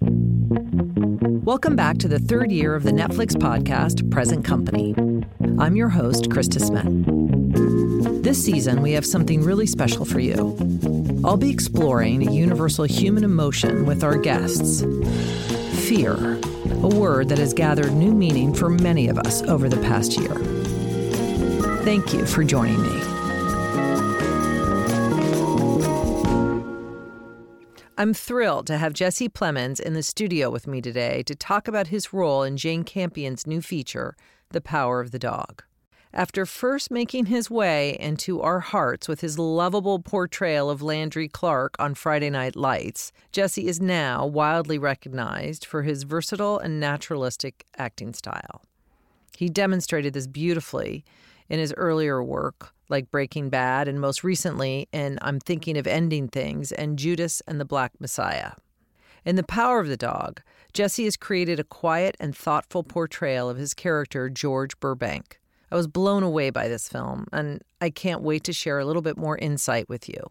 Welcome back to the third year of the Netflix podcast, Present Company. I'm your host, Krista Smith. This season, we have something really special for you. I'll be exploring a universal human emotion with our guests fear, a word that has gathered new meaning for many of us over the past year. Thank you for joining me. I'm thrilled to have Jesse Plemons in the studio with me today to talk about his role in Jane Campion's new feature, The Power of the Dog. After first making his way into our hearts with his lovable portrayal of Landry Clark on Friday Night Lights, Jesse is now wildly recognized for his versatile and naturalistic acting style. He demonstrated this beautifully in his earlier work, like Breaking Bad, and most recently in I'm Thinking of Ending Things and Judas and the Black Messiah. In The Power of the Dog, Jesse has created a quiet and thoughtful portrayal of his character, George Burbank. I was blown away by this film, and I can't wait to share a little bit more insight with you.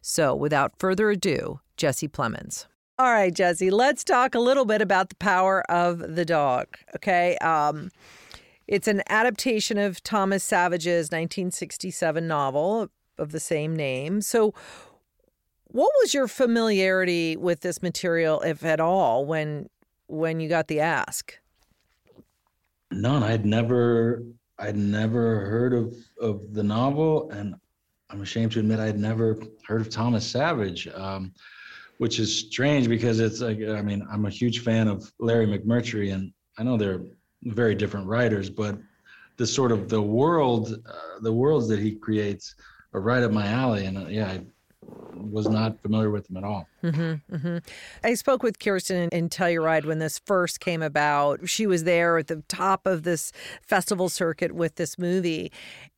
So, without further ado, Jesse Plemons. All right, Jesse, let's talk a little bit about the power of the dog. Okay. Um, it's an adaptation of Thomas Savage's 1967 novel of the same name. So, what was your familiarity with this material, if at all, when when you got the ask? None. I'd never, I'd never heard of of the novel, and I'm ashamed to admit I'd never heard of Thomas Savage, um, which is strange because it's like, I mean, I'm a huge fan of Larry McMurtry, and I know they're very different writers, but the sort of the world, uh, the worlds that he creates are right up my alley. And uh, yeah, I was not familiar with them at all. Mm-hmm, mm-hmm. I spoke with Kirsten in Telluride when this first came about. She was there at the top of this festival circuit with this movie.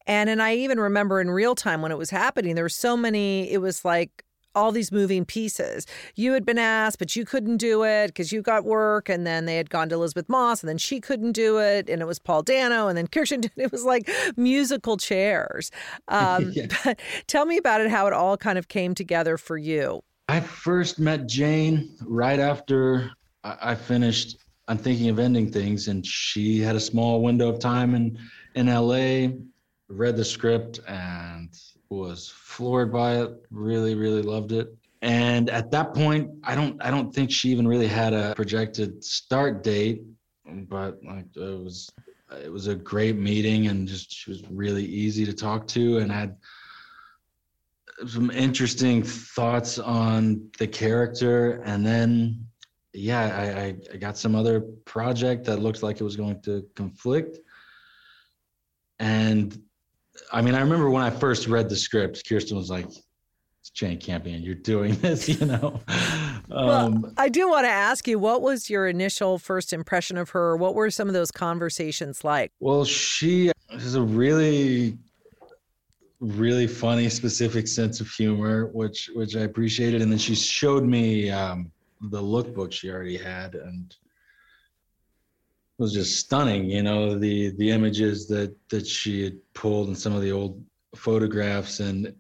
And and I even remember in real time when it was happening, there were so many, it was like all these moving pieces. You had been asked, but you couldn't do it because you got work. And then they had gone to Elisabeth Moss, and then she couldn't do it. And it was Paul Dano, and then Kirsten. It was like musical chairs. Um, yeah. tell me about it, how it all kind of came together for you. I first met Jane right after I finished I'm thinking of ending things, and she had a small window of time in in LA. Read the script and was floored by it. Really, really loved it. And at that point, I don't I don't think she even really had a projected start date, but like it was it was a great meeting and just she was really easy to talk to and had some interesting thoughts on the character and then yeah I, I got some other project that looked like it was going to conflict and I mean, I remember when I first read the script, Kirsten was like, it's Jane Campion, you're doing this, you know? Um, well, I do want to ask you, what was your initial first impression of her? What were some of those conversations like? Well, she has a really, really funny, specific sense of humor, which which I appreciated. And then she showed me um, the lookbook she already had, and was just stunning. You know, the the images that that she had pulled and some of the old photographs, and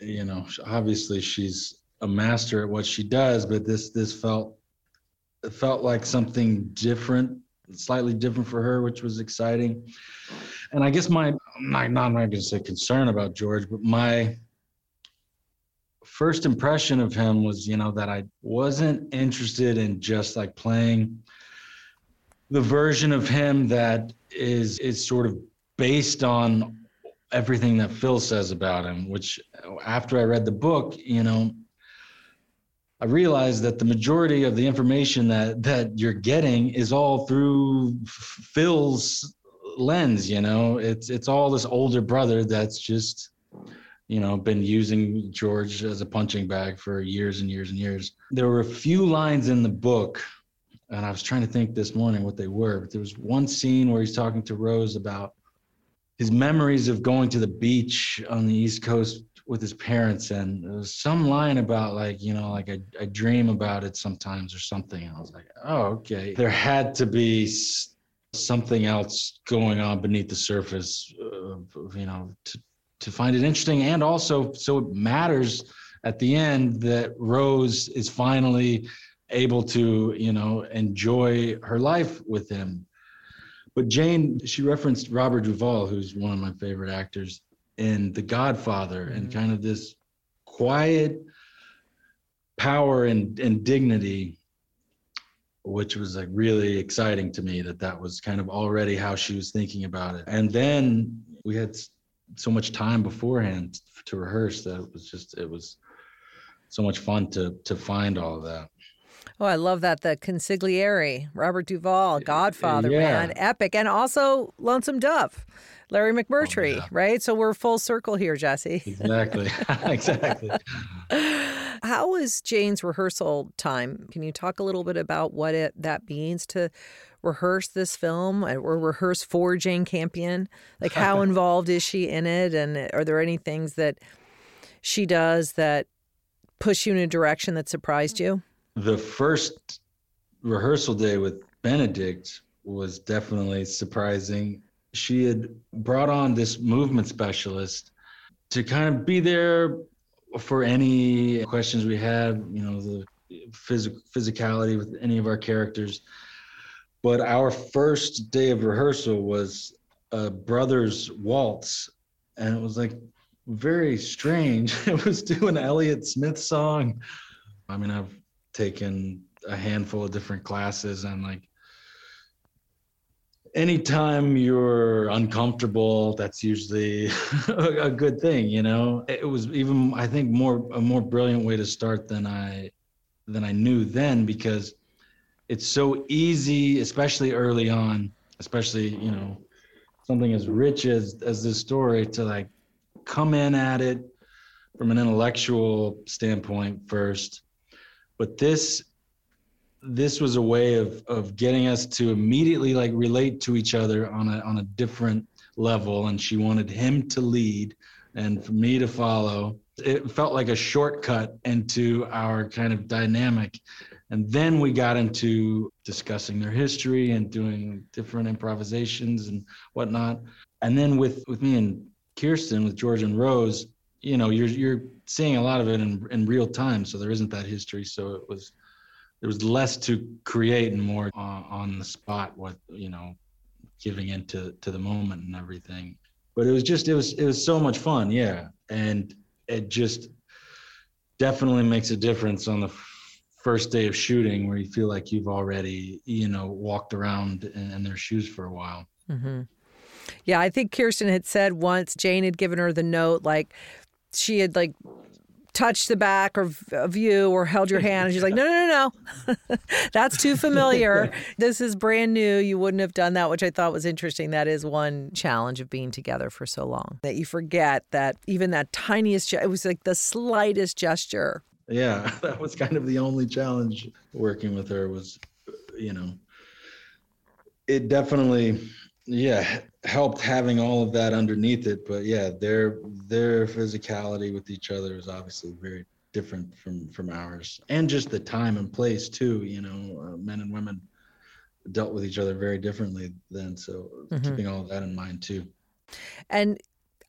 you know, obviously she's a master at what she does. But this this felt it felt like something different, slightly different for her, which was exciting. And I guess my I'm not, I'm not to say concern about George, but my first impression of him was, you know, that I wasn't interested in just like playing the version of him that is is sort of based on everything that Phil says about him, which after I read the book, you know, I realized that the majority of the information that that you're getting is all through Phil's lens, you know. It's it's all this older brother that's just you know been using George as a punching bag for years and years and years. There were a few lines in the book and I was trying to think this morning what they were, but there was one scene where he's talking to Rose about his memories of going to the beach on the East Coast with his parents, and there was some line about like, you know, like I, I dream about it sometimes or something. And I was like, oh, okay. There had to be something else going on beneath the surface, you know, to to find it interesting, and also so it matters at the end that Rose is finally able to, you know, enjoy her life with him. But Jane, she referenced Robert Duvall, who's one of my favorite actors in The Godfather, mm-hmm. and kind of this quiet power and, and dignity which was like really exciting to me that that was kind of already how she was thinking about it. And then we had so much time beforehand to rehearse that it was just it was so much fun to to find all of that. Oh, I love that. The consigliere, Robert Duvall, Godfather, yeah. man, epic. And also Lonesome Dove, Larry McMurtry, oh, right? So we're full circle here, Jesse. Exactly. exactly. How was Jane's rehearsal time? Can you talk a little bit about what it that means to rehearse this film uh, or rehearse for Jane Campion? Like, how involved is she in it? And uh, are there any things that she does that push you in a direction that surprised you? The first rehearsal day with Benedict was definitely surprising. She had brought on this movement specialist to kind of be there for any questions we had, you know, the phys- physicality with any of our characters. But our first day of rehearsal was a brothers waltz, and it was like very strange. It was doing Elliott Smith song. I mean, I've taken a handful of different classes and like anytime you're uncomfortable that's usually a, good thing you know? It was even i think more a more brilliant way to start than i than i knew then because it's so easy especially early on especially you know something as rich as as this story to like come in at it from an intellectual standpoint first but this this was a way of of getting us to immediately like relate to each other on a on a different level. And she wanted him to lead and for me to follow. It felt like a shortcut into our kind of dynamic. And then we got into discussing their history and doing different improvisations and whatnot. And then with with me and kirsten with george and rose you know you're you're seeing a lot of it in, in real time so there isn't that history. So it was there was less to create and more on, on the spot what you know giving into to the moment and everything. But it was just it was it was so much fun yeah. And it just definitely makes a difference on the first day of shooting where you feel like you've already you know walked around in, in their shoes for a while. Mm-hmm. yeah i think kirsten had said once jane had given her the note like she had like touched the back of, of you or held your hand and she's like no no no no. That's too familiar. This is brand new. You wouldn't have done that which i thought was interesting. That is one challenge of being together for so long that you forget that even that tiniest it was like the slightest gesture. Yeah that was kind of the only challenge working with her was you know it definitely yeah helped having all of that underneath it but yeah their their physicality with each other is obviously very different from from ours and just the time and place too you know uh, men and women dealt with each other very differently then so mm-hmm. keeping all of that in mind too and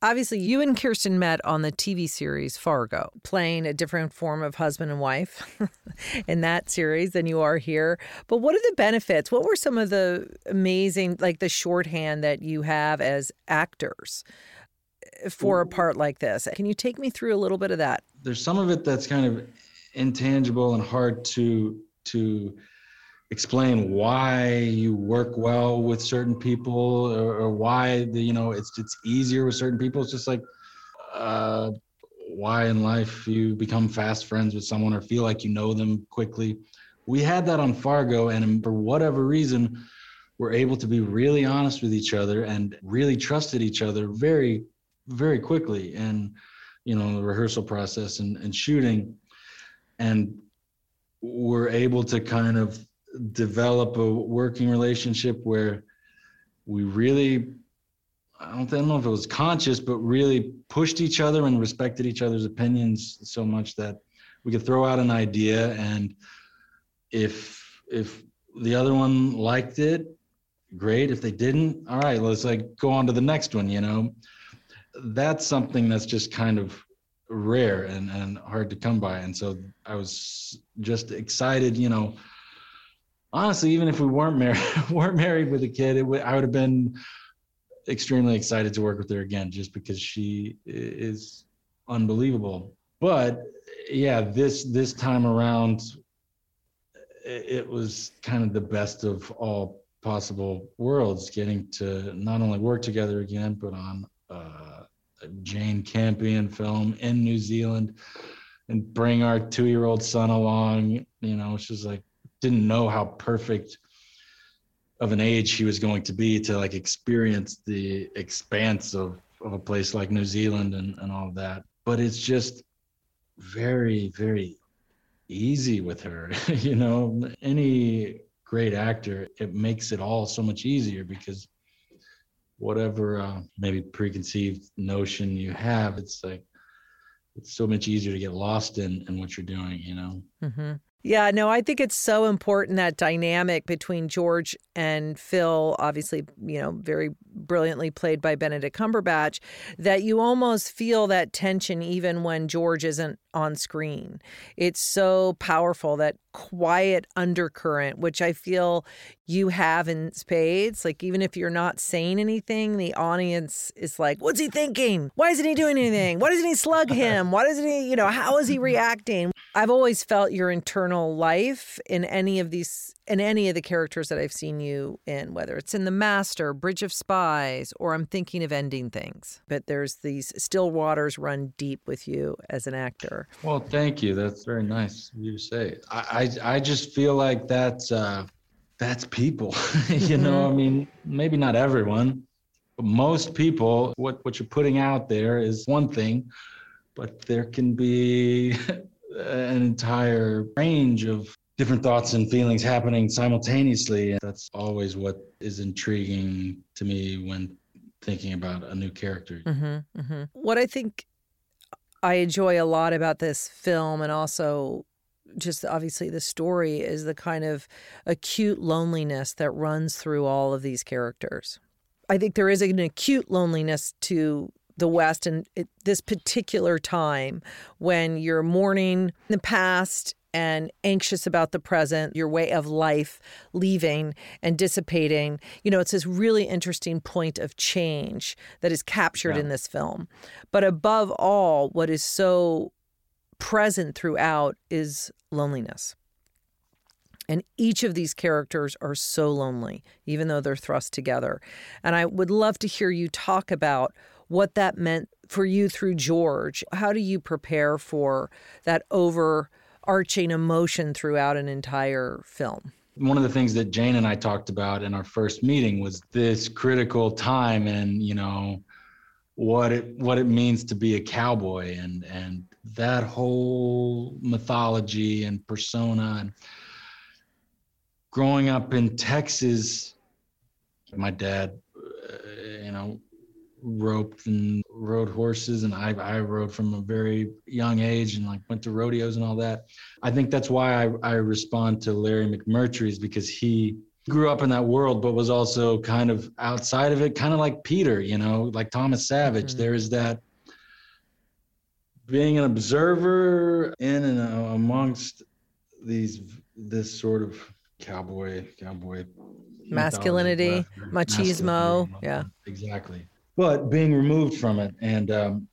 obviously you and Kirsten met on the TV series Fargo, playing a different form of husband and wife in that series than you are here. But what are the benefits? What were some of the amazing, like the shorthand that you have as actors eh, for a part like this? Can you take me through a little bit of that? There's some of it that's kind of intangible and hard to to explain why you work well with certain people or, or, why the you know it's it's easier with certain people. It's just like uh, why in life you become fast friends with someone or feel like you know them quickly. We had that on fargo and for whatever reason we're able to be really honest with each other and really trusted each other very very quickly and you know the rehearsal process and, and shooting. And we're able to kind of develop a working relationship where we really I don't, I don't know if it was conscious, but really pushed each other and respected each other's opinions so much that we could throw out an idea and if if the other one liked it, great. If they didn't, all right, let's like go on to the next one, you know. That's something that's just kind of rare and, and hard to come by. And so I was just excited, you know, honestly, even if we weren't married, weren't married with a kid, would, I would have been extremely excited to work with her again, just because she is unbelievable. But yeah, this, this time around, it was kind of the best of all possible worlds, getting to not only work together again, but on uh, a Jane Campion film in New Zealand and bring our two year old son along. You know, she's like, didn't know how perfect of an age he was going to be to like experience the expanse of, of a place like New Zealand and, and all of that. But it's just very, very easy with her. you know, any great actor, it makes it all so much easier because whatever uh, maybe preconceived notion you have, it's like it's so much easier to get lost in in what you're doing. You know. Mm-hmm. Yeah, no, I think it's so important that dynamic between George and Phil, obviously, you know, very brilliantly played by Benedict Cumberbatch, that you almost feel that tension even when George isn't on screen. It's so powerful that quiet undercurrent, which I feel you have in spades. Like, even if you're not saying anything, the audience is like, What's he thinking? Why isn't he doing anything? Why doesn't he slug him? Why doesn't he, you know, how is he reacting? I've always felt your internal life in any of these in any of the characters that I've seen you in, whether it's in The Master, Bridge of Spies, or I'm thinking of ending things. But there's these still waters run deep with you as an actor. Well, thank you. That's very nice of you to say. I I, I just feel like that's uh, that's people. you know, I mm-hmm. mean, maybe not everyone, but most people. What what you're putting out there is one thing, but there can be an entire range of different thoughts and feelings happening simultaneously. And that's always what is intriguing to me when thinking about a new character. Mm-hmm, mm-hmm. What I think I enjoy a lot about this film and also just obviously the story is the kind of acute loneliness that runs through all of these characters. I think there is an acute loneliness to the West and this particular time when you're mourning the past and anxious about the present, your way of life leaving and dissipating. You know, it's this really interesting point of change that is captured yeah. in this film. But above all, what is so present throughout is loneliness. And each of these characters are so lonely, even though they're thrust together. And I would love to hear you talk about what that meant for you through George. How do you prepare for that over arching emotion throughout an entire film. One of the things that Jane and I talked about in our first meeting was this critical time and, you know, what it what it means to be a cowboy and and that whole mythology and persona and growing up in Texas my dad uh, you know roped and rode horses and I, I rode from a very young age and like went to rodeos and all that. I think that's why I, I respond to Larry McMurtry's because he grew up in that world but was also kind of outside of it, kind of like Peter, you know, like Thomas Savage. Mm-hmm. There is that being an observer in and amongst these this sort of cowboy cowboy masculinity machismo yeah exactly but being removed from it and um,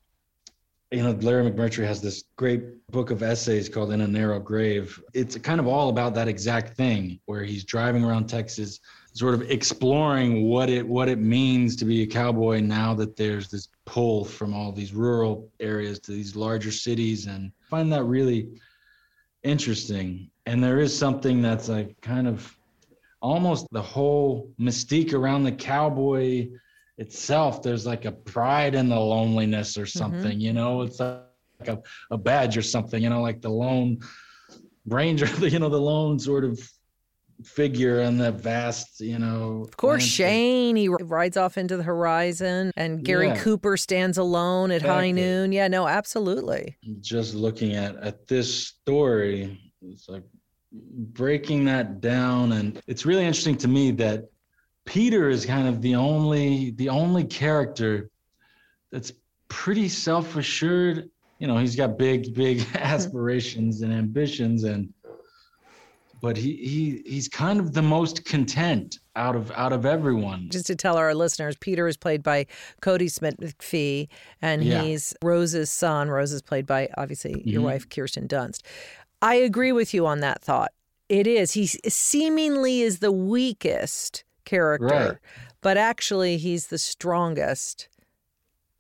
you know larry mcmurtry has this great book of essays called in a narrow grave. It's kind of all about that exact thing where he's driving around texas sort of exploring what it what it means to be a cowboy now that there's this pull from all these rural areas to these larger cities and I find that really interesting. And there is something that's like kind of almost the whole mystique around the cowboy itself there's like a pride in the loneliness or mm-hmm. something mm-hmm. you know it's like a, a badge or something you know like the lone ranger you know the lone sort of figure in the vast you know of course landscape. shane he rides off into the horizon and gary yeah. cooper stands alone at exactly. high noon yeah no absolutely just looking at at this story it's like breaking that down and it's really interesting to me that Peter is kind of the only the only character that's pretty self-assured you know, he's got big, big aspirations and ambitions, and but he he he's kind of the most content out of out of everyone. Just to tell our listeners, Peter is played by Kodi Smit-McPhee, and yeah. he's Rose's son. Rose is played by obviously mm-hmm. your wife Kirsten Dunst. I agree with you on that thought. It is. He seemingly is the weakest character, right. but actually he's the strongest.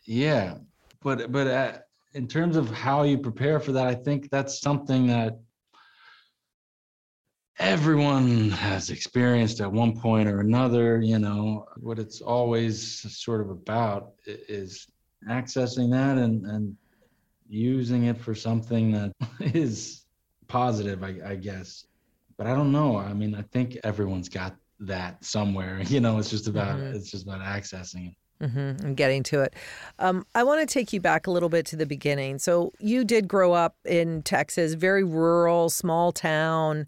Yeah, but but uh, in terms of how you prepare for that, I think that's something that everyone has experienced at one point or another. You know, what it's always sort of about is accessing that and and using it for something that is positive, I, I guess. But I don't know. I mean, I think everyone's got that somewhere. You know, it's just about mm-hmm. it's just about accessing it. Mm-hmm, and getting to it. Um, I want to take you back a little bit to the beginning. So, you did grow up in Texas, very rural, small town,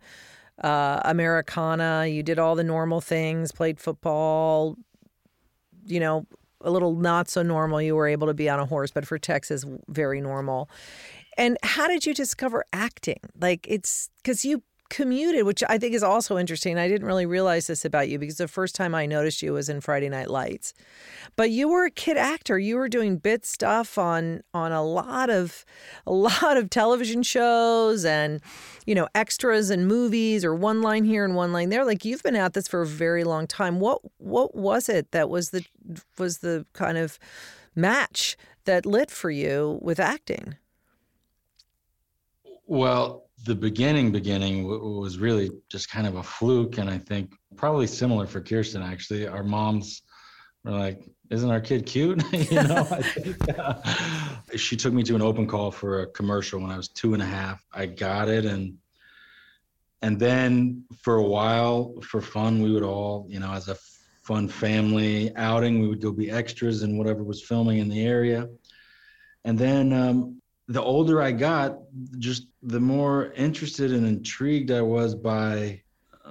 uh, Americana. You did all the normal things, played football, you know, a little not so normal. You were able to be on a horse, but for Texas, very normal. And how did you discover acting? Like, it's because you commuted, which I think is also interesting. I didn't really realize this about you because the first time I noticed you was in Friday Night Lights. But you were a kid actor. You were doing bit stuff on on a lot of a lot of television shows and you know extras and movies or one line here and one line there. Like you've been at this for a very long time. What what was it that was the was the kind of match that lit for you with acting? Well, the beginning beginning w- was really just kind of a fluke and i think probably similar for kirsten actually. Our moms were like isn't our kid cute? You know think uh, she took me to an open call for a commercial when i was two and a half. I got it and and then for a while for fun we would all you know as a fun family outing we would go be extras in whatever was filming in the area. And then um, the older I got, just the more interested and intrigued I was by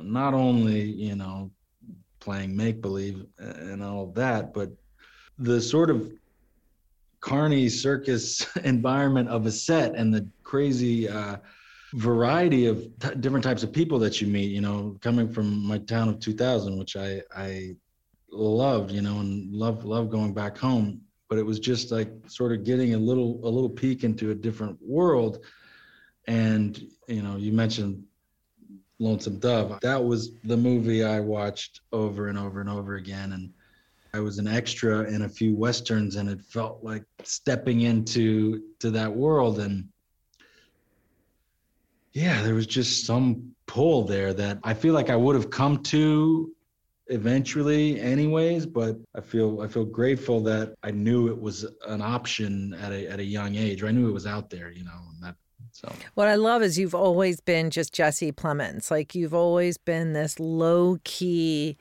not only, you know, playing make believe and all of that, but the sort of carny circus environment of a set and the crazy uh, variety of t- different types of people that you meet, you know, coming from my town of 2000, which I, I loved, you know, and love, love going back home but it was just like sort of getting a little a little peek into a different world. And you know you mentioned lonesome dove. That was the movie i watched over and over and over again. And i was an extra in a few westerns and it felt like stepping into to that world. And yeah there was just some pull there that i feel like i would have come to eventually anyways but i feel i feel grateful that i knew it was an option at a at a young age or i knew it was out there you know and that so what i love is you've always been just jesse plemons like you've always been this low key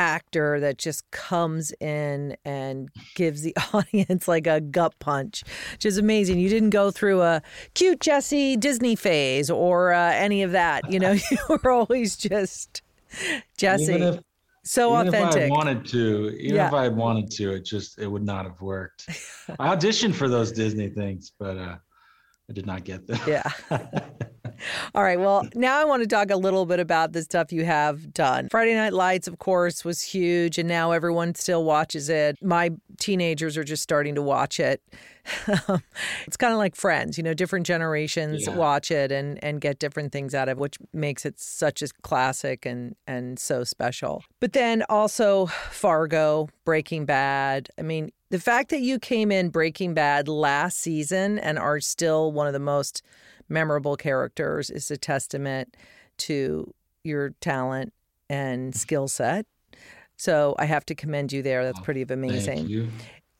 actor that just comes in and gives the audience like a gut punch, which is amazing. You didn't go through a cute Jesse Disney phase or uh, any of that. You know, you were always just Jesse. Even if, so even authentic. If I wanted to, even yeah. if I had wanted to, it just it would not have worked. I auditioned for those Disney things, but uh, I did not get them. Yeah. All right. Well, now I want to talk a little bit about the stuff you have done. Friday Night Lights, of course, was huge, and now everyone still watches it. My teenagers are just starting to watch it. it's kind of like Friends, you know, different generations yeah. watch it and and get different things out of it, which makes it such a classic and and so special. But then also Fargo, Breaking Bad. I mean, the fact that you came in Breaking Bad last season and are still one of the most memorable characters is a testament to your talent and skill set. So I have to commend you there. That's oh, pretty amazing.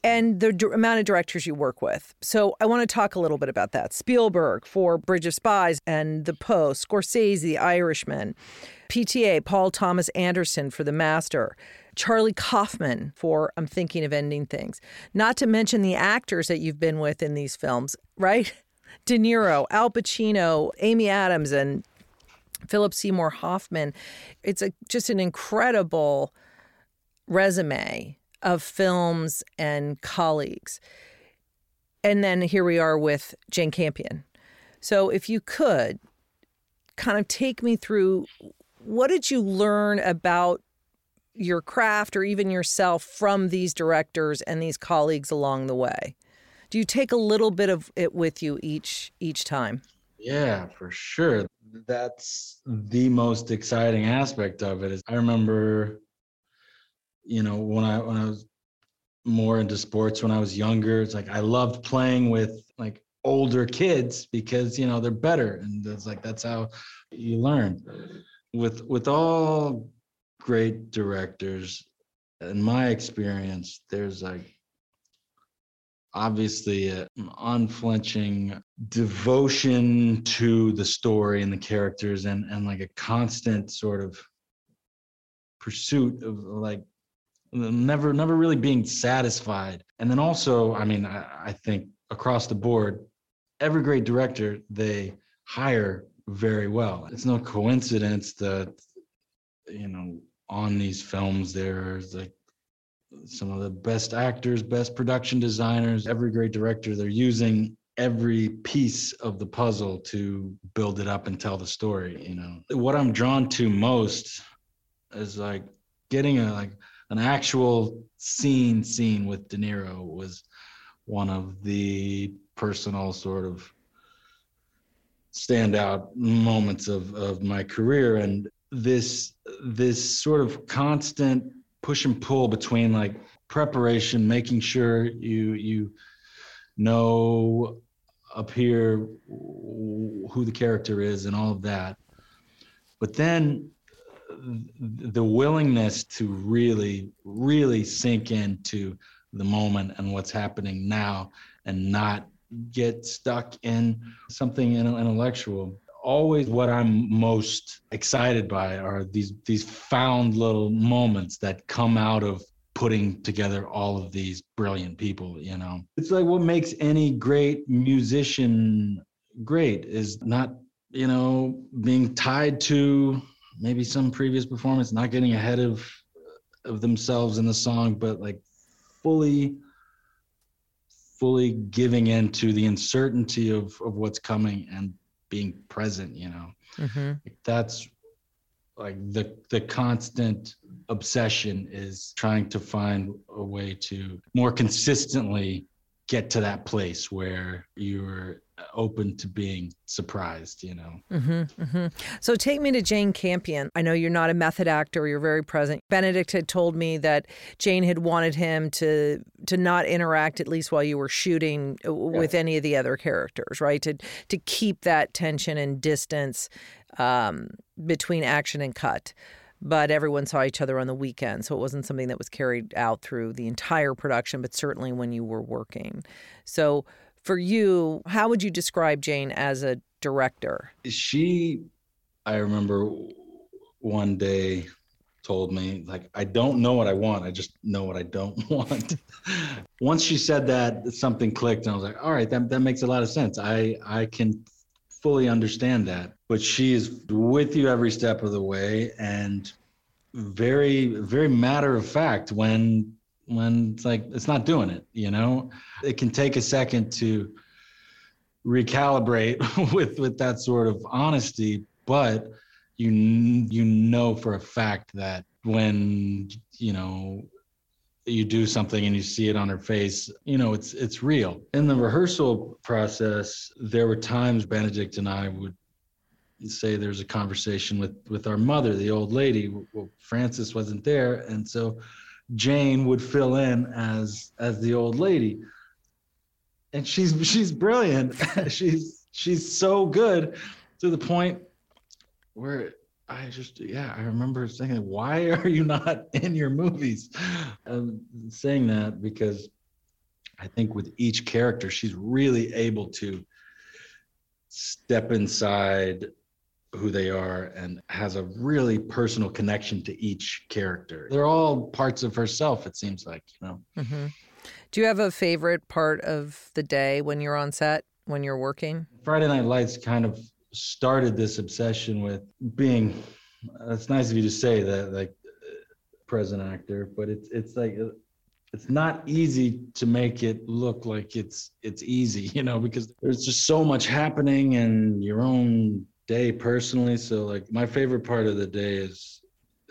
And the d- amount of directors you work with. So I want to talk a little bit about that. Spielberg for Bridge of Spies and The Post, Scorsese, The Irishman, PTA, Paul Thomas Anderson for The Master, Charlie Kaufman for I'm Thinking of Ending Things. Not to mention the actors that you've been with in these films, right? De Niro, Al Pacino, Amy Adams, and Philip Seymour Hoffman. It's a, just an incredible resume of films and colleagues. And then here we are with Jane Campion. So if you could kind of take me through what did you learn about your craft or even yourself from these directors and these colleagues along the way? Do you take a little bit of it with you each each time? Yeah, for sure. That's the most exciting aspect of it. Is I remember, you know, when I when I was more into sports when I was younger, it's like I loved playing with like older kids because you know they're better, and it's like that's how you learn. With with all great directors, in my experience, there's like obviously unflinching devotion to the story and the characters and and like a constant sort of pursuit of like never never really being satisfied. And then also i mean I, I think across the board every great director they hire very well. It's no coincidence that you know on these films there's like some of the best actors, best production designers, every great director. They're using every piece of the puzzle to build it up and tell the story. You know, what I'm drawn to most is like getting a like an actual scene scene with De Niro was one of the personal sort of standout moments of of my career and this this sort of constant push and pull between like preparation, making sure you you know up here who the character is and all of that. But then the willingness to really, really sink into the moment and what's happening now and not get stuck in something intellectual always what I'm most excited by are these these found little moments that come out of putting together all of these brilliant people, you know. It's like what makes any great musician great is not, you know, being tied to maybe some previous performance, not getting ahead of of themselves in the song, but like fully fully giving into the uncertainty of of what's coming and being present you know mm-hmm. that's like the the constant obsession is trying to find a way to more consistently get to that place where you're open to being surprised, you know. Mm-hmm, mm-hmm. So take me to Jane Campion. I know you're not a method actor; you're very present. Benedict had told me that Jane had wanted him to to not interact at least while you were shooting uh, with any of the other characters, right? To to keep that tension and distance um, between action and cut but everyone saw each other on the weekend. So it wasn't something that was carried out through the entire production, but certainly when you were working. So for you, how would you describe Jane as a director? She, I remember one day told me like i don't know what i want i just know what i don't want. Once she said that something clicked and i was like all right that, that makes a lot of sense. I i can fully understand that. But she is with you every step of the way and very very matter of fact when when it's like it's not doing it you know? It can take a second to recalibrate with with that sort of honesty but you you know for a fact that when you know you do something and you see it on her face you know it's it's real. In the rehearsal process there were times benedict and i would say there's a conversation with with our mother the old lady. Well frances wasn't there. And so Jane would fill in as as the old lady. And she's she's brilliant. she's she's so good to the point where I just yeah, I remember saying, why are you not in your movies? I'm saying that because I think with each character, she's really able to step inside who they are and has a really personal connection to each character. They're all parts of herself, it seems like, you know. Mm-hmm. Do you have a favorite part of the day when you're on set, when you're working? Friday Night Lights kind of started this obsession with being, it's nice of you to say that, like, present actor, but it's, it's like, it's not easy to make it look like it's it's easy you know because there's just so much happening and your own day personally. So like my favorite part of the day is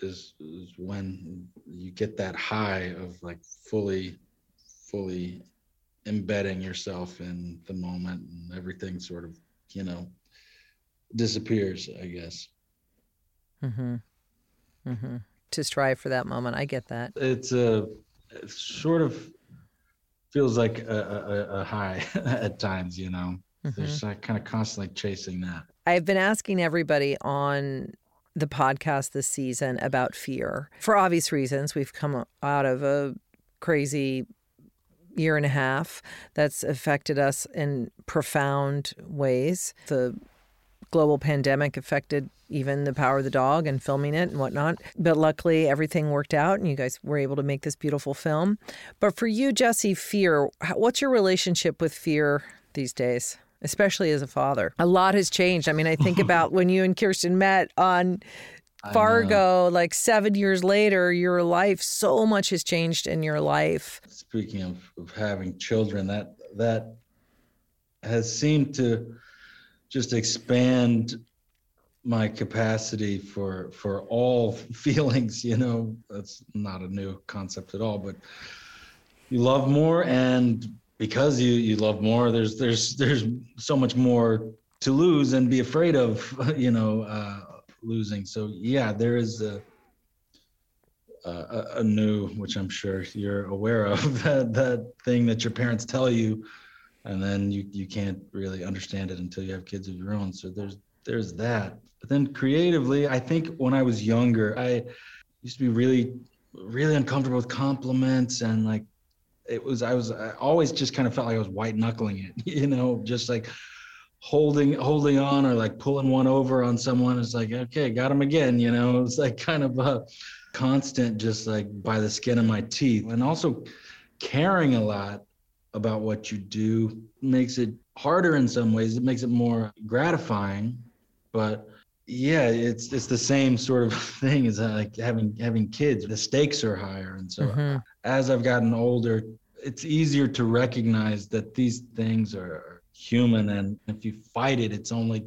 is, is when you get that high of like fully fully embedding yourself in the moment and everything sort of you know disappears i guess. Mm-hmm. Mm-hmm. To strive for that moment. I get that. It's a it sort of feels like a, a, a high at times you know? Mm-hmm. there's like kind of constantly chasing that i've been asking everybody on the podcast this season about fear for obvious reasons we've come out of a crazy year and a half that's affected us in profound ways. The global pandemic affected even the power of the dog and filming it and whatnot. But luckily, everything worked out and you guys were able to make this beautiful film. But for you, Jesse, fear, what's your relationship with fear these days? Especially as a father, a lot has changed. I mean, I think about when you and Kirsten met on Fargo, like seven years later, your life, so much has changed in your life. Speaking of, of having children, that that has seemed to just expand my capacity for for all feelings you know that's not a new concept at all but you love more and because you you love more there's there's there's so much more to lose and be afraid of you know uh, losing. So yeah, there is a, a, a new, which I'm sure you're aware of, that that thing that your parents tell you, and then you you can't really understand it until you have kids of your own. So there's there's that. But then creatively, I think when I was younger, I used to be really really uncomfortable with compliments and like it was I was I always just kind of felt like I was white knuckling it, you know, just like holding holding on or like pulling one over on someone. It's like okay got him again you know? It's like kind of a constant just like by the skin of my teeth. And also caring a lot about what you do makes it harder in some ways. It makes it more gratifying but yeah it's it's the same sort of thing as like having having kids the stakes are higher and so mm-hmm. as i've gotten older it's easier to recognize that these things are human and if you fight it it's only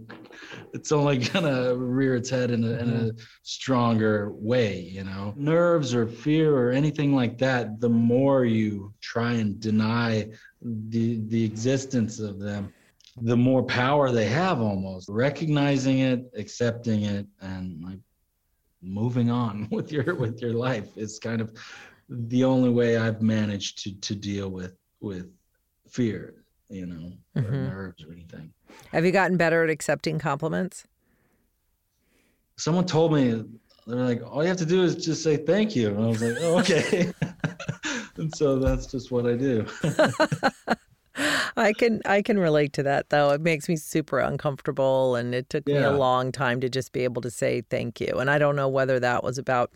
it's only gonna rear its head in a, in a mm-hmm. stronger way you know nerves or fear or anything like that the more you try and deny the the existence of them the more power they have almost recognizing it accepting it and like moving on with your with your life is kind of the only way i've managed to to deal with with fear you know, mm-hmm. or nerves or anything. Have you gotten better at accepting compliments? Someone told me they're like, all you have to do is just say thank you, and I was like, oh, okay. and so that's just what I do. I can I can relate to that though. It makes me super uncomfortable and it took yeah. me a long time to just be able to say thank you. And I don't know whether that was about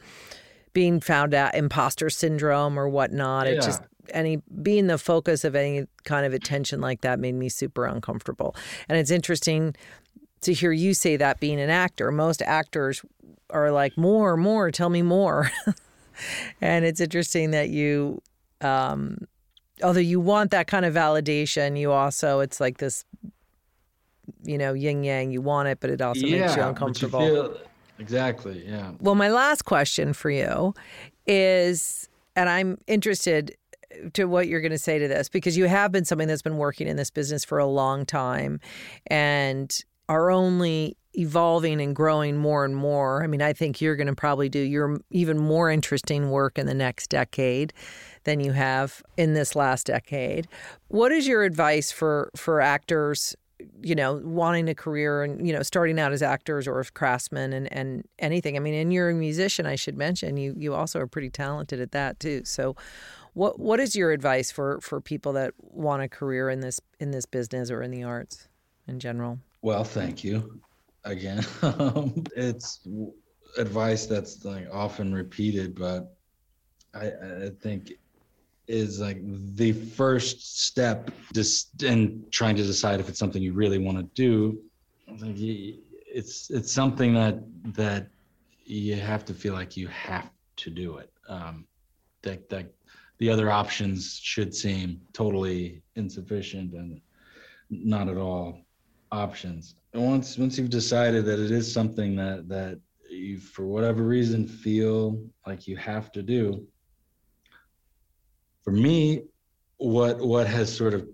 being found out imposter syndrome or whatnot. Yeah. It just any being the focus of any kind of attention like that made me super uncomfortable. And it's interesting to hear you say that being an actor. Most actors are like more, more, tell me more. and it's interesting that you um although you want that kind of validation, you also it's like this you know, yin yang, you want it, but it also yeah, makes you uncomfortable. You feel, exactly, yeah. Well, my last question for you is and I'm interested to what you're going to say to this because you have been something that's been working in this business for a long time and are only evolving and growing more and more. I mean, I think you're going to probably do your even more interesting work in the next decade than you have in this last decade. What is your advice for for actors you know, wanting a career and, you know, starting out as actors or as craftsmen and, and anything. I mean, and you're a musician, I should mention. You you also are pretty talented at that too. So what what is your advice for for people that want a career in this in this business or in the arts in general? Well, thank you again. Um, it's advice that's like often repeated, but I, I think is like the first step just in trying to decide if it's something you really want to do. It's it's something that that you have to feel like you have to do it. Um, that that the other options should seem totally insufficient and not at all options. And once once you've decided that it is something that that you for whatever reason feel like you have to do, for me, what what has sort of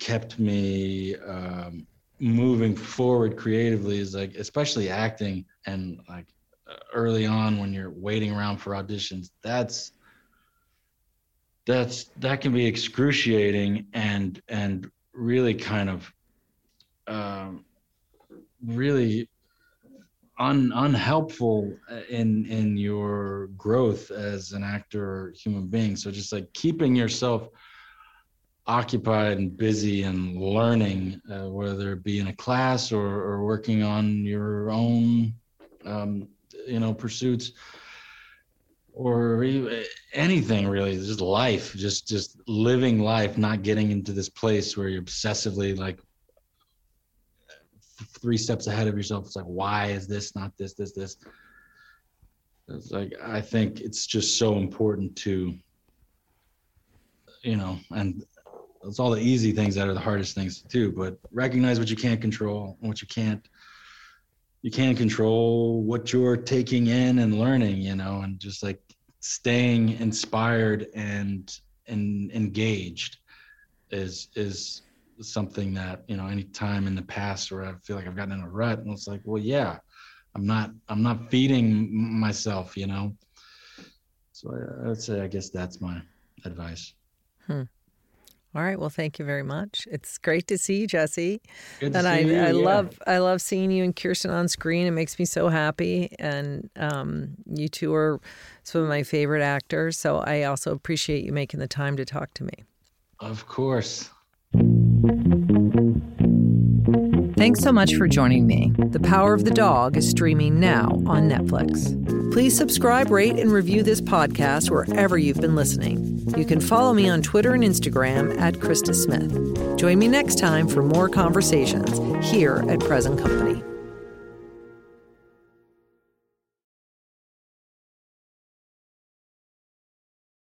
kept me um, moving forward creatively is like especially acting and like early on when you're waiting around for auditions that's that's that can be excruciating and and really kind of um, really un, unhelpful in in your growth as an actor or human being. So just like keeping yourself occupied and busy and learning uh, whether it be in a class or, or working on your own um, you know pursuits or anything really just life just just living life not getting into this place where you're obsessively like three steps ahead of yourself. It's like why is this not this this this? It's like i think it's just so important to you know and it's all the easy things that are the hardest things to do but recognize what you can't control and what you can't you can't control what you're taking in and learning you know and just like staying inspired and and engaged is is something that you know any time in the past where i feel like i've gotten in a rut and it's like well yeah i'm not i'm not feeding myself you know so i, I would say i guess that's my advice hmm. All right. Well, thank you very much. It's great to see you, Jesse. Good and I, you, I yeah. love I love seeing you and Kirsten on screen. It makes me so happy. And um, you two are some of my favorite actors. So I also appreciate you making the time to talk to me. Of course. Thanks so much for joining me. The Power of the Dog is streaming now on Netflix. Please subscribe, rate, and review this podcast wherever you've been listening. You can follow me on Twitter and Instagram at Krista Smith. Join me next time for more conversations here at Present Company.